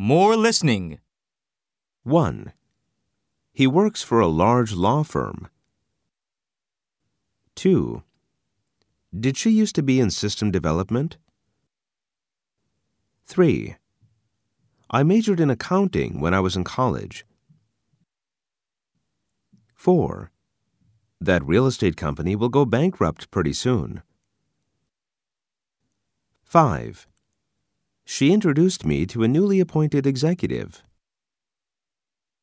More listening. 1. He works for a large law firm. 2. Did she used to be in system development? 3. I majored in accounting when I was in college. 4. That real estate company will go bankrupt pretty soon. 5. She introduced me to a newly appointed executive.